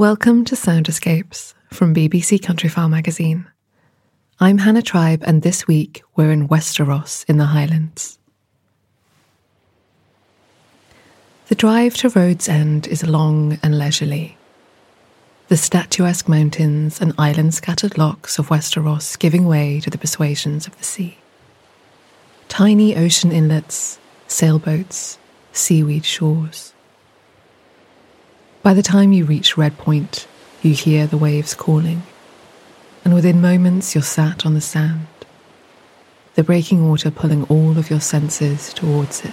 Welcome to Sound Escapes from BBC Countryfile magazine. I'm Hannah Tribe, and this week we're in Wester Ross in the Highlands. The drive to Road's End is long and leisurely. The statuesque mountains and island scattered lochs of Wester Ross giving way to the persuasions of the sea. Tiny ocean inlets, sailboats, seaweed shores. By the time you reach Red Point, you hear the waves calling, and within moments you're sat on the sand, the breaking water pulling all of your senses towards it.